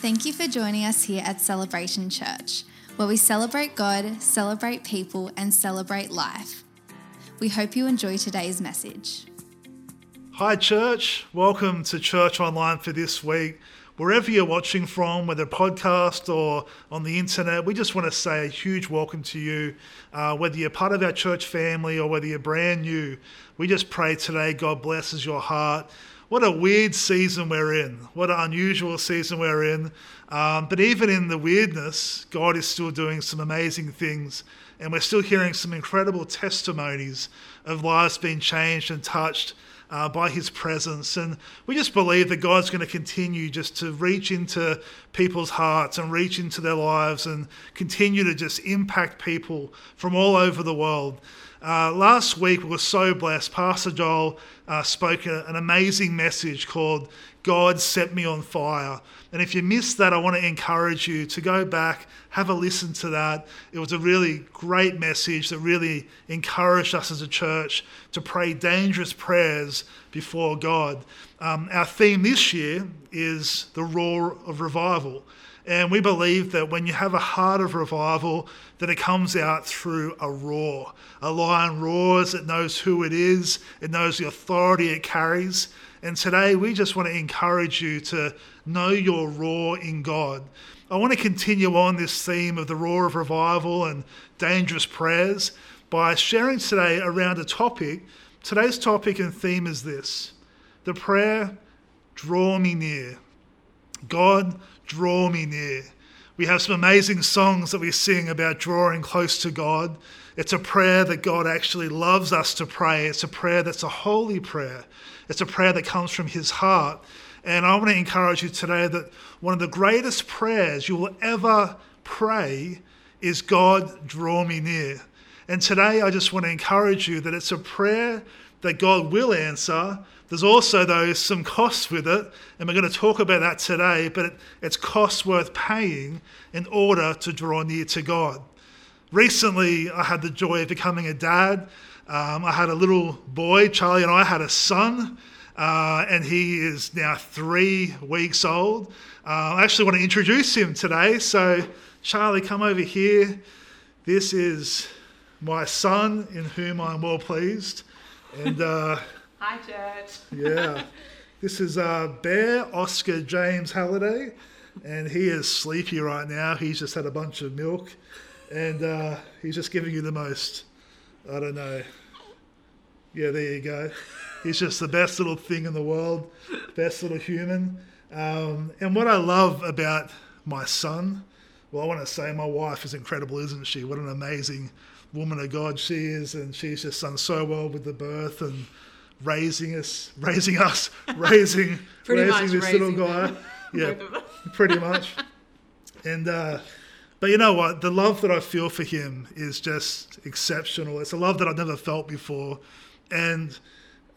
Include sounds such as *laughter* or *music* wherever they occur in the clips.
Thank you for joining us here at Celebration Church, where we celebrate God, celebrate people, and celebrate life. We hope you enjoy today's message. Hi, church. Welcome to Church Online for this week. Wherever you're watching from, whether podcast or on the internet, we just want to say a huge welcome to you. Uh, whether you're part of our church family or whether you're brand new, we just pray today God blesses your heart what a weird season we're in. What an unusual season we're in. Um, but even in the weirdness, God is still doing some amazing things. And we're still hearing some incredible testimonies of lives being changed and touched uh, by his presence. And we just believe that God's going to continue just to reach into people's hearts and reach into their lives and continue to just impact people from all over the world. Uh, last week we were so blessed. Pastor Joel uh, spoke a, an amazing message called God Set Me on Fire. And if you missed that, I want to encourage you to go back, have a listen to that. It was a really great message that really encouraged us as a church to pray dangerous prayers before God. Um, our theme this year is the roar of revival. And we believe that when you have a heart of revival, that it comes out through a roar. A lion roars, it knows who it is, it knows the authority it carries. And today we just want to encourage you to know your roar in God. I want to continue on this theme of the roar of revival and dangerous prayers by sharing today around a topic. Today's topic and theme is this the prayer, draw me near. God, draw me near. We have some amazing songs that we sing about drawing close to God. It's a prayer that God actually loves us to pray. It's a prayer that's a holy prayer. It's a prayer that comes from His heart. And I want to encourage you today that one of the greatest prayers you will ever pray is God, draw me near. And today I just want to encourage you that it's a prayer that God will answer, there's also, though, some costs with it, and we're going to talk about that today, but it's costs worth paying in order to draw near to God. Recently, I had the joy of becoming a dad. Um, I had a little boy, Charlie, and I had a son, uh, and he is now three weeks old. Uh, I actually want to introduce him today. So, Charlie, come over here. This is my son, in whom I'm well pleased. And uh, *laughs* Hi, church. yeah. *laughs* This is uh, Bear Oscar James Halliday, and he is sleepy right now. He's just had a bunch of milk, and uh, he's just giving you the most. I don't know. Yeah, there you go. He's just the best little thing in the world, best little human. Um, and what I love about my son, well, I want to say my wife is incredible, isn't she? What an amazing woman of God she is, and she's just done so well with the birth and raising us, *laughs* raising us, raising, *laughs* raising this little guy. *laughs* Yeah, pretty much. And uh, but you know what? The love that I feel for him is just exceptional. It's a love that I've never felt before, and.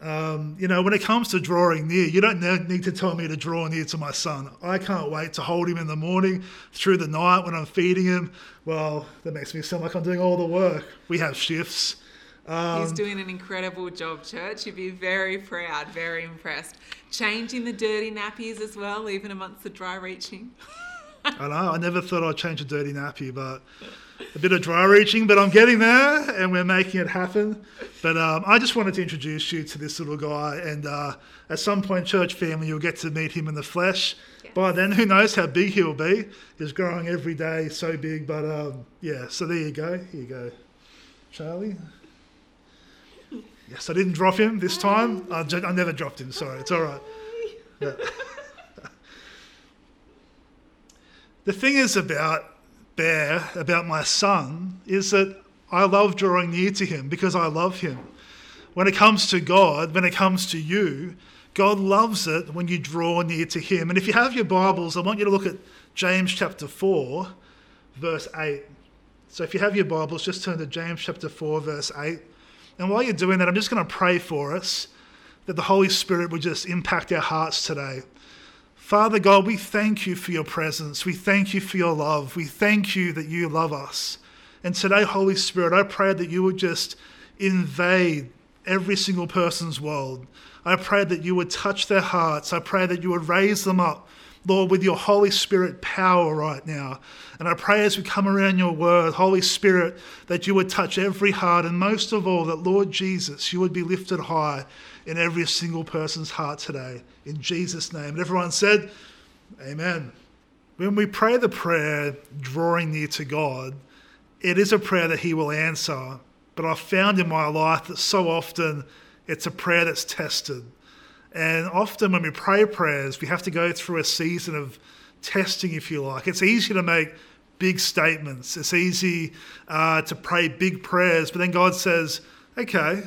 Um, you know, when it comes to drawing near, you don't need to tell me to draw near to my son. I can't wait to hold him in the morning, through the night when I'm feeding him. Well, that makes me sound like I'm doing all the work. We have shifts. Um, He's doing an incredible job, church. You'd be very proud, very impressed. Changing the dirty nappies as well, even amongst the dry reaching. *laughs* I know. I never thought I'd change a dirty nappy, but a bit of dry reaching, but I'm getting there and we're making it happen. But um, I just wanted to introduce you to this little guy, and uh, at some point, church family, you'll get to meet him in the flesh. Yes. By then, who knows how big he'll be? He's growing every day, so big. But um, yeah, so there you go. Here you go, Charlie. Yes, I didn't drop him this time. I, I never dropped him. Sorry, it's all right. *laughs* Yeah. the thing is about Bear, about my son, is that I love drawing near to him because I love him. When it comes to God, when it comes to you, God loves it when you draw near to him. And if you have your Bibles, I want you to look at James chapter 4, verse 8. So if you have your Bibles, just turn to James chapter 4, verse 8. And while you're doing that, I'm just going to pray for us that the Holy Spirit would just impact our hearts today. Father God, we thank you for your presence. We thank you for your love. We thank you that you love us. And today, Holy Spirit, I pray that you would just invade every single person's world. I pray that you would touch their hearts. I pray that you would raise them up Lord, with your Holy Spirit power right now. And I pray as we come around your word, Holy Spirit, that you would touch every heart, and most of all, that Lord Jesus, you would be lifted high in every single person's heart today. In Jesus' name. And everyone said, Amen. When we pray the prayer, drawing near to God, it is a prayer that He will answer. But I've found in my life that so often it's a prayer that's tested. And often when we pray prayers, we have to go through a season of testing, if you like. It's easy to make big statements, it's easy uh, to pray big prayers, but then God says, okay,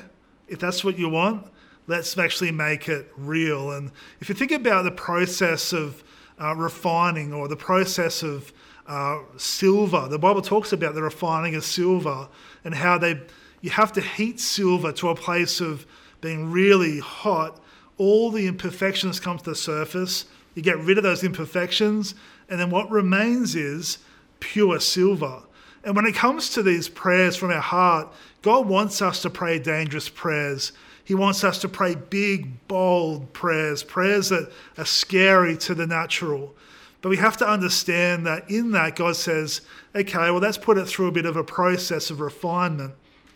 if that's what you want, let's actually make it real. And if you think about the process of uh, refining or the process of uh, silver, the Bible talks about the refining of silver and how they you have to heat silver to a place of being really hot all the imperfections come to the surface. You get rid of those imperfections, and then what remains is pure silver. And when it comes to these prayers from our heart, God wants us to pray dangerous prayers. He wants us to pray big, bold prayers, prayers that are scary to the natural. But we have to understand that in that, God says, okay, well, let's put it through a bit of a process of refinement.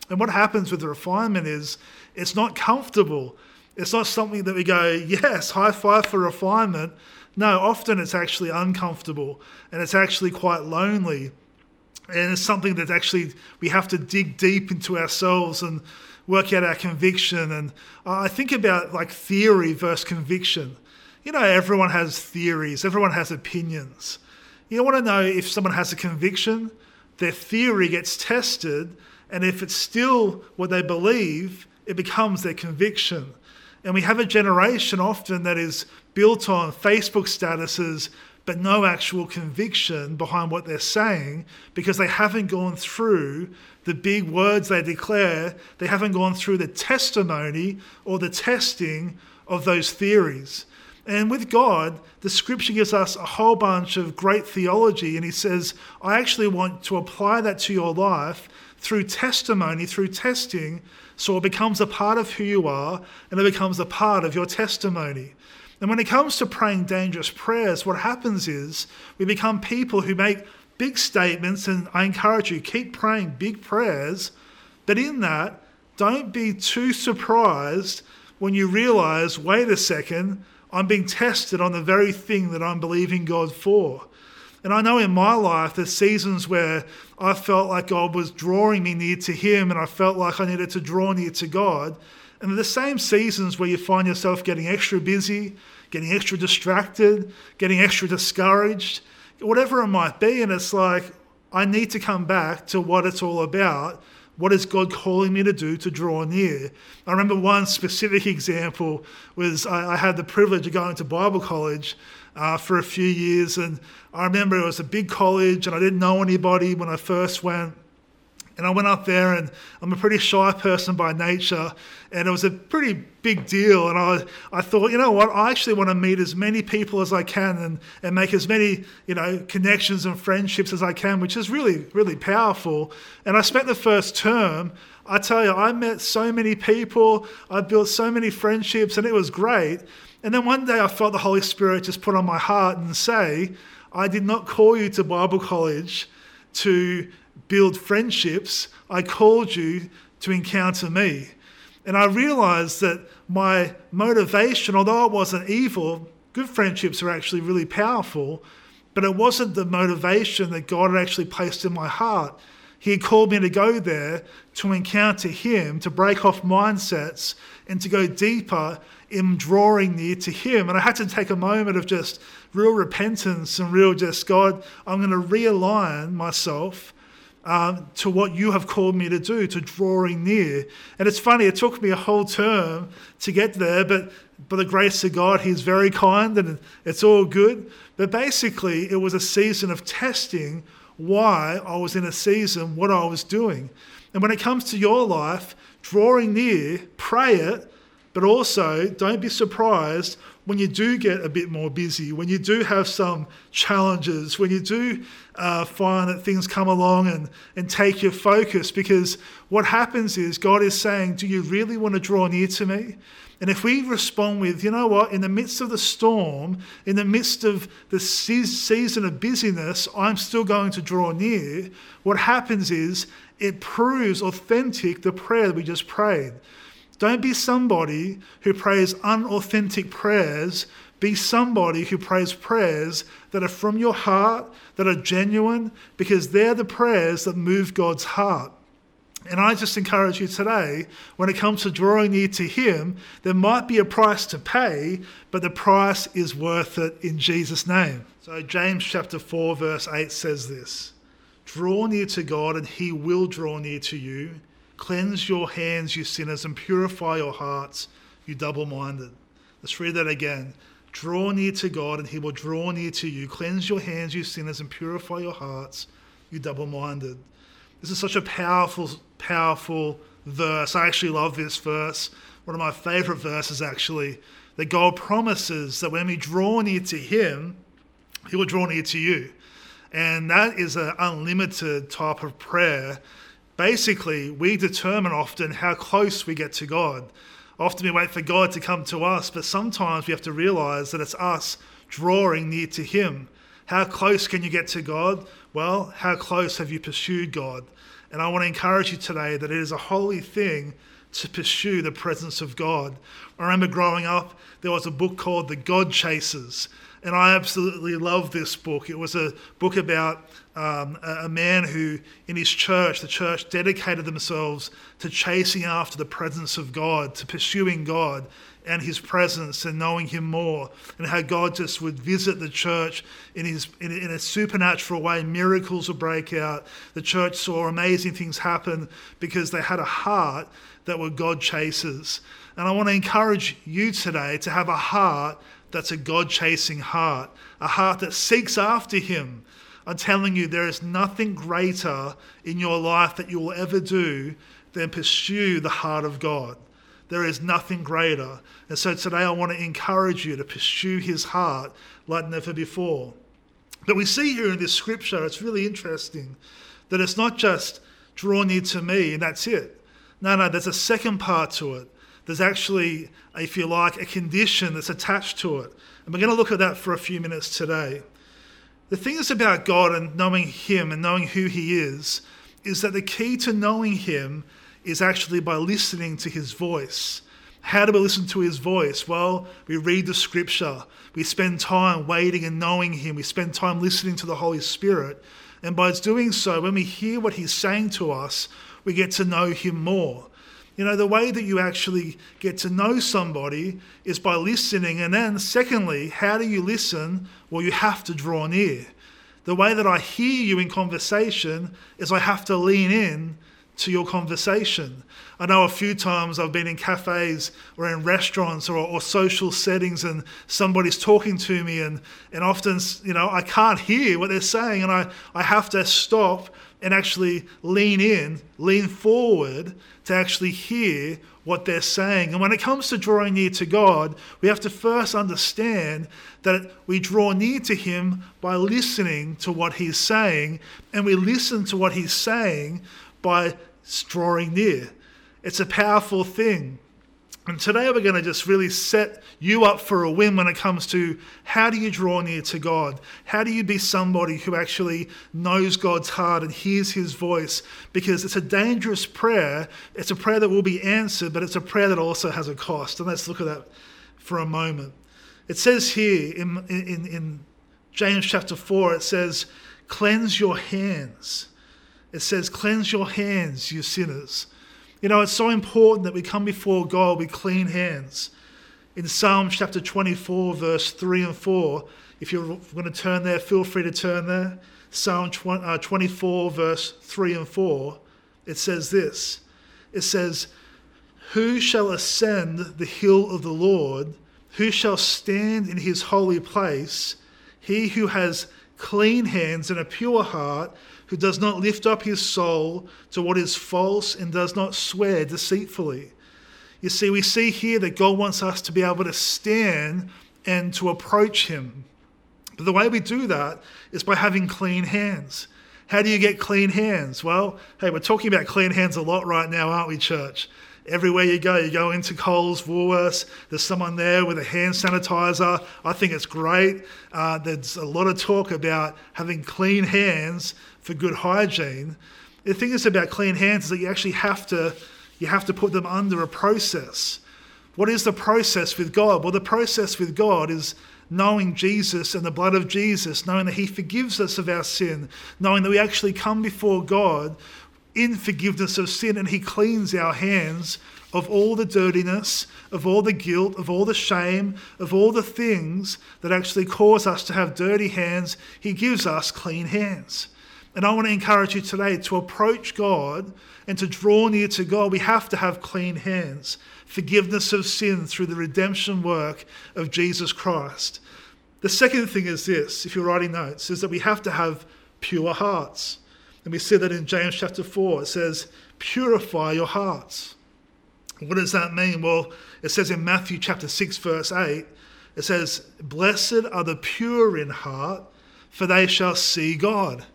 And what happens with the refinement is it's not comfortable. It's not something that we go, yes, high five for refinement. No, often it's actually uncomfortable and it's actually quite lonely. And it's something that actually we have to dig deep into ourselves and work out our conviction. And I think about like theory versus conviction. You know, everyone has theories, everyone has opinions. You want to know if someone has a conviction, their theory gets tested, and if it's still what they believe, it becomes their conviction. And we have a generation often that is built on Facebook statuses, but no actual conviction behind what they're saying because they haven't gone through the big words they declare. They haven't gone through the testimony or the testing of those theories. And with God, the scripture gives us a whole bunch of great theology, and He says, I actually want to apply that to your life through testimony, through testing, so it becomes a part of who you are and it becomes a part of your testimony. And when it comes to praying dangerous prayers, what happens is we become people who make big statements, and I encourage you, keep praying big prayers, but in that, don't be too surprised when you realize, wait a second, I'm being tested on the very thing that I'm believing God for. And I know in my life, there's seasons where I felt like God was drawing me near to Him and I felt like I needed to draw near to God. And the same seasons where you find yourself getting extra busy, getting extra distracted, getting extra discouraged, whatever it might be. And it's like, I need to come back to what it's all about. What is God calling me to do to draw near? I remember one specific example was I, I had the privilege of going to Bible college uh, for a few years. And I remember it was a big college and I didn't know anybody when I first went. And I went up there, and I'm a pretty shy person by nature, and it was a pretty big deal. And I, I thought, you know what, I actually want to meet as many people as I can and, and make as many, you know, connections and friendships as I can, which is really, really powerful. And I spent the first term, I tell you, I met so many people, I built so many friendships, and it was great. And then one day I felt the Holy Spirit just put on my heart and say, I did not call you to Bible college to build friendships, I called you to encounter me. And I realized that my motivation, although it wasn't evil, good friendships are actually really powerful, but it wasn't the motivation that God had actually placed in my heart. He had called me to go there to encounter Him, to break off mindsets, and to go deeper in drawing near to Him. And I had to take a moment of just real repentance and real just, God, I'm going to realign myself um, to what you have called me to do, to drawing near. And it's funny, it took me a whole term to get there, but by the grace of God, He's very kind and it's all good. But basically, it was a season of testing why I was in a season, what I was doing. And when it comes to your life, drawing near, pray it, but also don't be surprised when you do get a bit more busy, when you do have some challenges, when you do uh, find that things come along and, and take your focus, because what happens is God is saying, Do you really want to draw near to me? And if we respond with, you know what, in the midst of the storm, in the midst of the season of busyness, I'm still going to draw near, what happens is it proves authentic the prayer that we just prayed. Don't be somebody who prays unauthentic prayers. Be somebody who prays prayers that are from your heart, that are genuine, because they're the prayers that move God's heart. And I just encourage you today, when it comes to drawing near to Him, there might be a price to pay, but the price is worth it in Jesus' name. So, James chapter 4, verse 8 says this Draw near to God, and He will draw near to you. Cleanse your hands, you sinners, and purify your hearts, you double minded. Let's read that again. Draw near to God, and he will draw near to you. Cleanse your hands, you sinners, and purify your hearts, you double minded. This is such a powerful, powerful verse. I actually love this verse. One of my favorite verses, actually, that God promises that when we draw near to him, he will draw near to you. And that is an unlimited type of prayer basically, we determine often how close we get to God. Often we wait for God to come to us, but sometimes we have to realize that it's us drawing near to Him. How close can you get to God? Well, how close have you pursued God? And I want to encourage you today that it is a holy thing to pursue the presence of God. I remember growing up, there was a book called The God Chasers. And I absolutely loved this book. It was a book about um, a man who, in his church, the church dedicated themselves to chasing after the presence of God, to pursuing God and his presence and knowing him more, and how God just would visit the church in, his, in, in a supernatural way. Miracles would break out. The church saw amazing things happen because they had a heart that were God chasers. And I want to encourage you today to have a heart that's a God chasing heart, a heart that seeks after Him. I'm telling you, there is nothing greater in your life that you will ever do than pursue the heart of God. There is nothing greater. And so today I want to encourage you to pursue His heart like never before. But we see here in this scripture, it's really interesting that it's not just draw near to me and that's it. No, no, there's a second part to it there's actually, if you like, a condition that's attached to it. And we're going to look at that for a few minutes today. The thing is about God and knowing Him and knowing who He is, is that the key to knowing Him is actually by listening to His voice. How do we listen to His voice? Well, we read the scripture, we spend time waiting and knowing Him, we spend time listening to the Holy Spirit. And by doing so, when we hear what He's saying to us, we get to know Him more. You know, the way that you actually get to know somebody is by listening. And then, secondly, how do you listen? Well, you have to draw near. The way that I hear you in conversation is I have to lean in to your conversation. I know a few times I've been in cafes or in restaurants or, or, social settings and somebody's talking to me and, and often, you know, I can't hear what they're saying and I, I have to stop and actually lean in, lean forward to actually hear what they're saying. And when it comes to drawing near to God, we have to first understand that we draw near to Him by listening to what He's saying, and we listen to what He's saying by drawing near. It's a powerful thing. And today we're going to just really set you up for a win when it comes to how do you draw near to God? How do you be somebody who actually knows God's heart and hears his voice? Because it's a dangerous prayer. It's a prayer that will be answered, but it's a prayer that also has a cost. And let's look at that for a moment. It says here in, in, in James chapter 4, it says, Cleanse your hands. It says, Cleanse your hands, you sinners you know, it's so important that we come before God with clean hands. In Psalm chapter 24, verse 3 and 4, if you're going to turn there, feel free to turn there. Psalm uh, 24, verse 3 and 4, it says this It says, Who shall ascend the hill of the Lord? Who shall stand in his holy place? He who has clean hands and a pure heart who does not lift up his soul to what is false and does not swear deceitfully. You see, we see here that God wants us to be able to stand and to approach Him. But the way we do that is by having clean hands. How do you get clean hands? Well, hey, we're talking about clean hands a lot right now, aren't we, church? Everywhere you go, you go into Coles, Woolworths, there's someone there with a hand sanitizer. I think it's great. Uh, there's a lot of talk about having clean hands for good hygiene. The thing is about clean hands is that you actually have to you have to put them under a process. What is the process with God? Well, the process with God is knowing Jesus and the blood of Jesus, knowing that He forgives us of our sin, knowing that we actually come before God in forgiveness of sin and He cleans our hands of all the dirtiness, of all the guilt, of all the shame, of all the things that actually cause us to have dirty hands. He gives us clean hands. And I want to encourage you today to approach God and to draw near to God. We have to have clean hands forgiveness of sin through the redemption work of Jesus Christ. The second thing is this, if you're writing notes, is that we have to have pure hearts. And we see that in James chapter 4. It says, Purify your hearts. What does that mean? Well, it says in Matthew chapter 6, verse 8, it says, Blessed are the pure in heart, for they shall see God.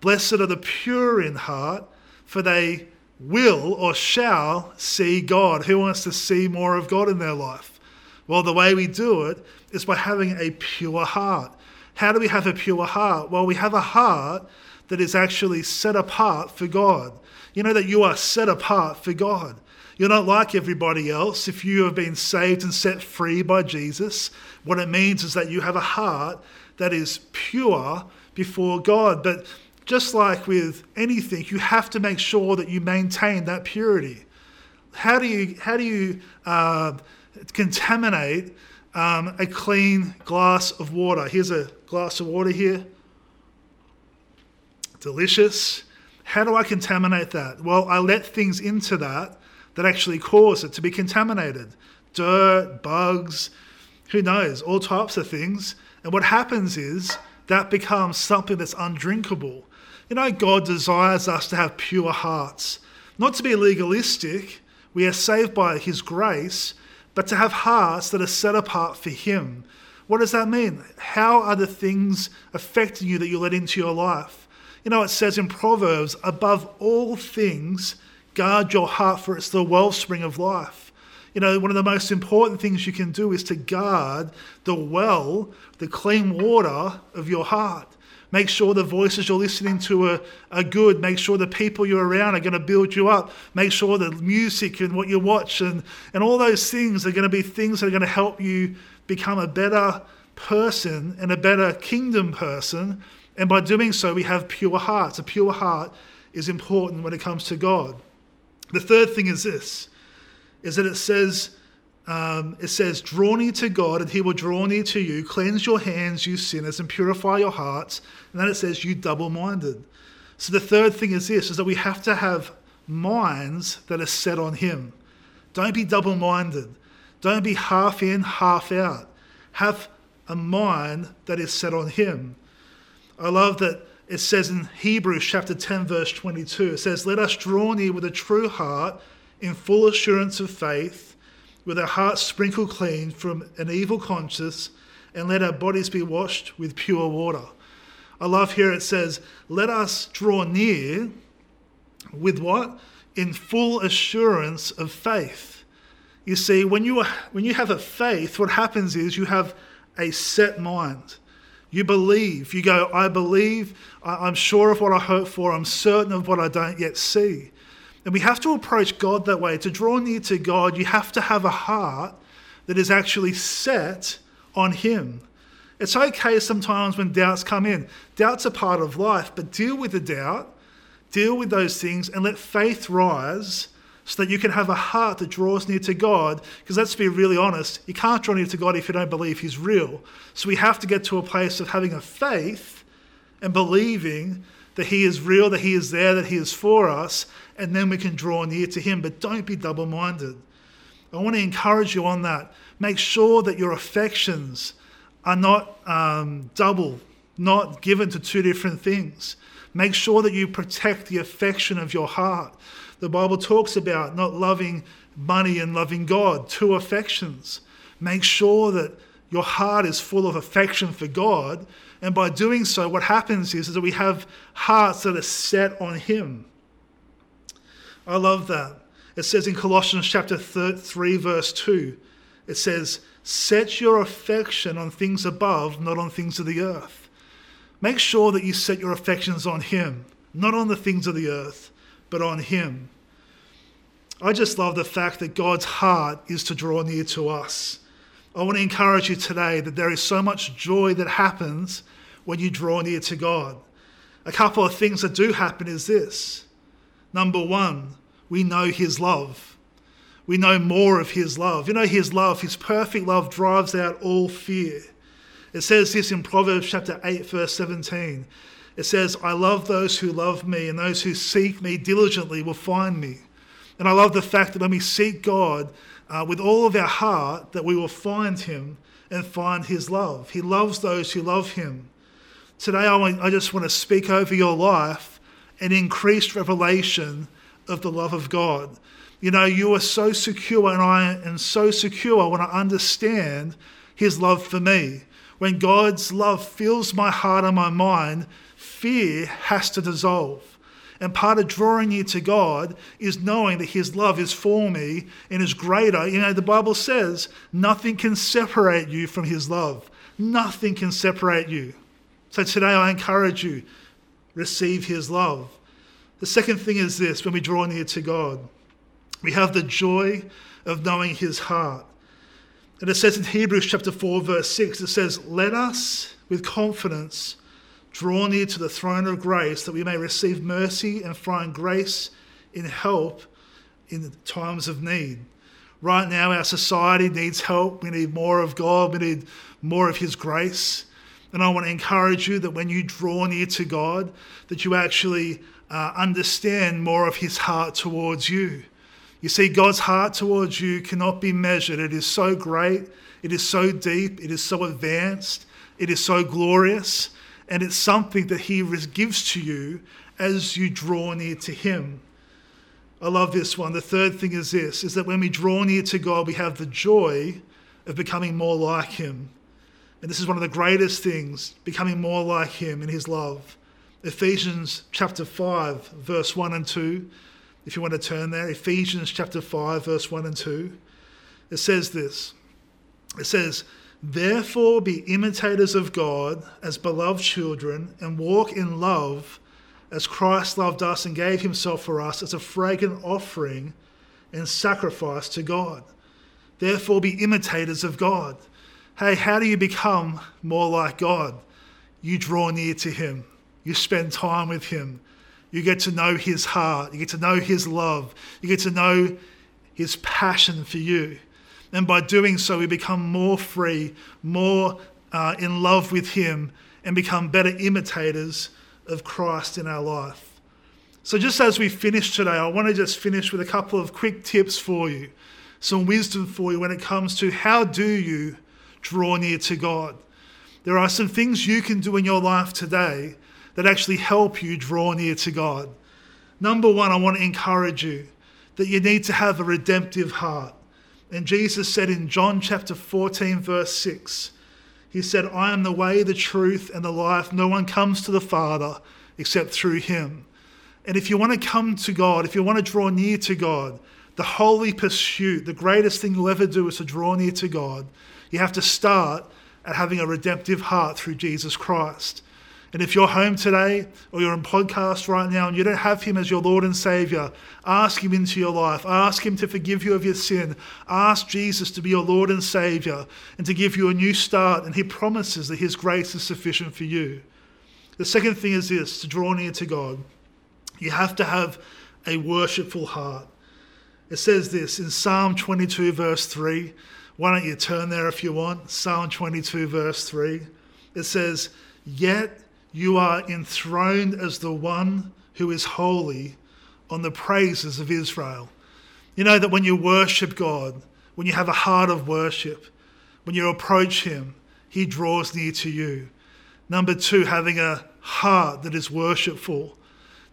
Blessed are the pure in heart, for they will or shall see God. Who wants to see more of God in their life? Well, the way we do it is by having a pure heart. How do we have a pure heart? Well, we have a heart that is actually set apart for God. You know that you are set apart for God. You're not like everybody else. If you have been saved and set free by Jesus, what it means is that you have a heart that is pure before God. But just like with anything, you have to make sure that you maintain that purity. How do you, how do you uh, contaminate um, a clean glass of water? Here's a glass of water here. Delicious. How do I contaminate that? Well, I let things into that that actually cause it to be contaminated dirt, bugs, who knows, all types of things. And what happens is that becomes something that's undrinkable. You know, God desires us to have pure hearts, not to be legalistic. We are saved by His grace, but to have hearts that are set apart for Him. What does that mean? How are the things affecting you that you let into your life? You know, it says in Proverbs, above all things, guard your heart, for it's the wellspring of life. You know, one of the most important things you can do is to guard the well, the clean water of your heart. Make sure the voices you're listening to are, are good. Make sure the people you're around are going to build you up. Make sure the music and what you watch and, and all those things are going to be things that are going to help you become a better person and a better kingdom person. And by doing so, we have pure hearts. A pure heart is important when it comes to God. The third thing is this is that it says, um, it says, Draw near to God, and he will draw near to you. Cleanse your hands, you sinners, and purify your hearts. And then it says, You double minded. So the third thing is this is that we have to have minds that are set on him. Don't be double minded. Don't be half in, half out. Have a mind that is set on him. I love that it says in Hebrews chapter 10, verse 22, it says, Let us draw near with a true heart in full assurance of faith with our hearts sprinkled clean from an evil conscience, and let our bodies be washed with pure water. I love here it says, Let us draw near with what? In full assurance of faith. You see, when you, when you have a faith, what happens is you have a set mind. You believe. You go, I believe. I'm sure of what I hope for. I'm certain of what I don't yet see. And we have to approach God that way. To draw near to God, you have to have a heart that is actually set on Him. It's okay sometimes when doubts come in. Doubts are part of life, but deal with the doubt, deal with those things, and let faith rise so that you can have a heart that draws near to God. Because let's be really honest, you can't draw near to God if you don't believe He's real. So we have to get to a place of having a faith and believing that He is real, that He is there, that He is for us, and then we can draw near to Him. But don't be double minded. I want to encourage you on that. Make sure that your affections are not um, double, not given to two different things. Make sure that you protect the affection of your heart. The Bible talks about not loving money and loving God, two affections. Make sure that Your heart is full of affection for God. And by doing so, what happens is, is that we have hearts that are set on Him. I love that. It says in Colossians chapter 3, verse 2, it says, Set your affection on things above, not on things of the earth. Make sure that you set your affections on Him, not on the things of the earth, but on Him. I just love the fact that God's heart is to draw near to us. I want to encourage you today that there is so much joy that happens when you draw near to God. A couple of things that do happen is this. Number one, we know His love. We know more of His love. You know, His love, His perfect love drives out all fear. It says this in Proverbs chapter 8, verse 17. It says, I love those who love me, and those who seek me diligently will find me. And I love the fact that when we seek God uh, with all of our heart, that we will find Him and find His love. He loves those who love Him. Today, I, want, I just want to speak over your life an increased revelation of the love of God. You know, you are so secure, and I am so secure when I understand His love for me. When God's love fills my heart and my mind, fear has to dissolve. And part of drawing near to God is knowing that His love is for me and is greater. You know, the Bible says nothing can separate you from His love. Nothing can separate you. So today I encourage you, receive His love. The second thing is this when we draw near to God, we have the joy of knowing His heart. And it says in Hebrews chapter 4, verse 6, it says, Let us with confidence Draw near to the throne of grace that we may receive mercy and find grace in help in times of need. Right now, our society needs help. We need more of God. We need more of His grace. And I want to encourage you that when you draw near to God, that you actually uh, understand more of His heart towards you. You see, God's heart towards you cannot be measured. It is so great, it is so deep, it is so advanced, it is so glorious and it's something that He gives to you as you draw near to Him. I love this one. The third thing is this is that when we draw near to God, we have the joy of becoming more like Him. And this is one of the greatest things, becoming more like Him in His love. Ephesians chapter 5, verse 1 and 2. If you want to turn there, Ephesians chapter 5, verse 1 and 2. It says this It says, Therefore, be imitators of God as beloved children and walk in love as Christ loved us and gave himself for us as a fragrant offering and sacrifice to God. Therefore, be imitators of God. Hey, how do you become more like God? You draw near to him, you spend time with him, you get to know his heart, you get to know his love, you get to know his passion for you. And by doing so, we become more free, more uh, in love with Him, and become better imitators of Christ in our life. So, just as we finish today, I want to just finish with a couple of quick tips for you, some wisdom for you when it comes to how do you draw near to God. There are some things you can do in your life today that actually help you draw near to God. Number one, I want to encourage you that you need to have a redemptive heart. And Jesus said in John chapter 14, verse 6, He said, I am the way, the truth, and the life. No one comes to the Father except through Him. And if you want to come to God, if you want to draw near to God, the holy pursuit, the greatest thing you'll ever do is to draw near to God. You have to start at having a redemptive heart through Jesus Christ. And if you're home today or you're in podcast right now and you don't have him as your Lord and Savior, ask him into your life. Ask him to forgive you of your sin. Ask Jesus to be your Lord and Savior and to give you a new start. And he promises that his grace is sufficient for you. The second thing is this to draw near to God, you have to have a worshipful heart. It says this in Psalm 22, verse 3. Why don't you turn there if you want? Psalm 22, verse 3. It says, Yet you are enthroned as the one who is holy on the praises of Israel. You know that when you worship God, when you have a heart of worship, when you approach Him, He draws near to you. Number two, having a heart that is worshipful.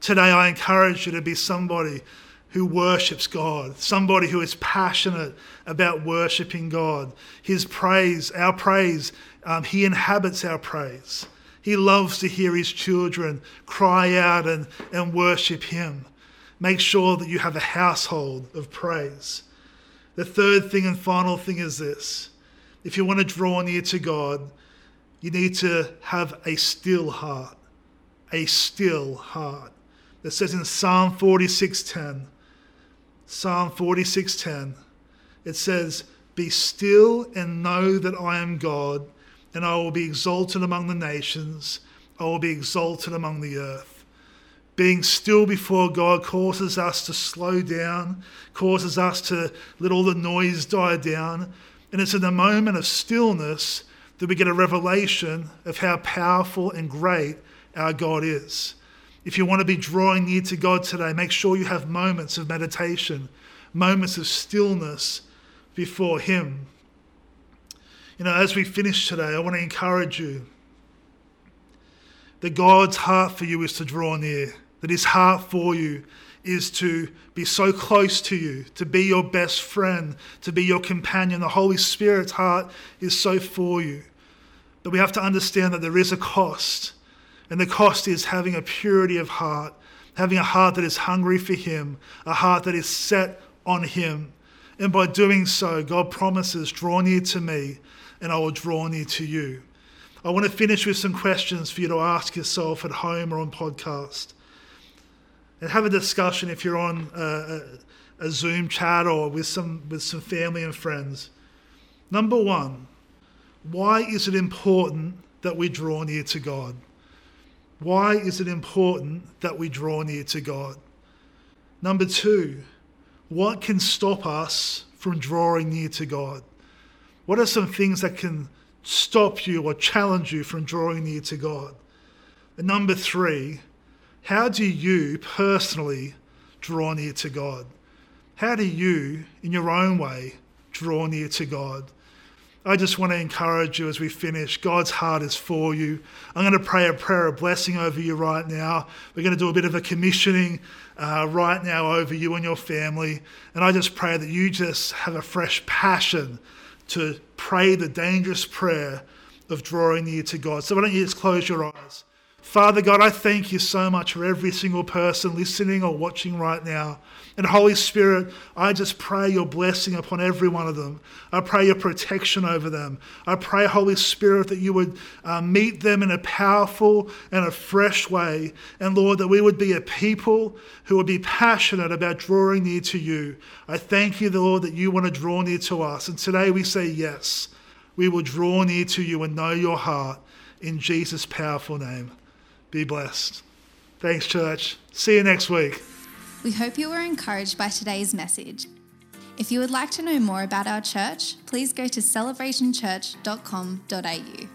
Today, I encourage you to be somebody who worships God, somebody who is passionate about worshiping God. His praise, our praise, um, He inhabits our praise. He loves to hear His children cry out and, and worship Him. Make sure that you have a household of praise. The third thing and final thing is this if you want to draw near to God, you need to have a still heart. A still heart. It says in Psalm 46:10, Psalm 46:10, it says, "Be still and know that I am God, and I will be exalted among the nations. I will be exalted among the earth." Being still before God causes us to slow down, causes us to let all the noise die down, and it's in the moment of stillness that we get a revelation of how powerful and great our God is. If you want to be drawing near to God today, make sure you have moments of meditation, moments of stillness before Him. You know, as we finish today, I want to encourage you that God's heart for you is to draw near, that His heart for you is to be so close to you, to be your best friend, to be your companion. The Holy Spirit's heart is so for you. But we have to understand that there is a cost. And the cost is having a purity of heart, having a heart that is hungry for Him, a heart that is set on Him. And by doing so, God promises, draw near to me, and I will draw near to you. I want to finish with some questions for you to ask yourself at home or on podcast and have a discussion if you're on a, a, a Zoom chat or with some with some family and friends. Number one, why is it important that we draw near to God? Why is it important that we draw near to God? Number two, what can stop us from drawing near to God? What are some things that can stop you or challenge you from drawing near to God? And number three, how do you personally draw near to God? How do you, in your own way, draw near to God? I just want to encourage you as we finish. God's heart is for you. I'm going to pray a prayer of blessing over you right now. We're going to do a bit of a commissioning uh, right now over you and your family. And I just pray that you just have a fresh passion to pray the dangerous prayer of drawing near to God. So why don't you just close your eyes? Father God, I thank you so much for every single person listening or watching right now. And Holy Spirit, I just pray your blessing upon every one of them. I pray your protection over them. I pray, Holy Spirit, that you would uh, meet them in a powerful and a fresh way. And Lord, that we would be a people who would be passionate about drawing near to you. I thank you, Lord, that you want to draw near to us. And today we say yes. We will draw near to you and know your heart in Jesus' powerful name. Be blessed. Thanks, church. See you next week. We hope you were encouraged by today's message. If you would like to know more about our church, please go to celebrationchurch.com.au.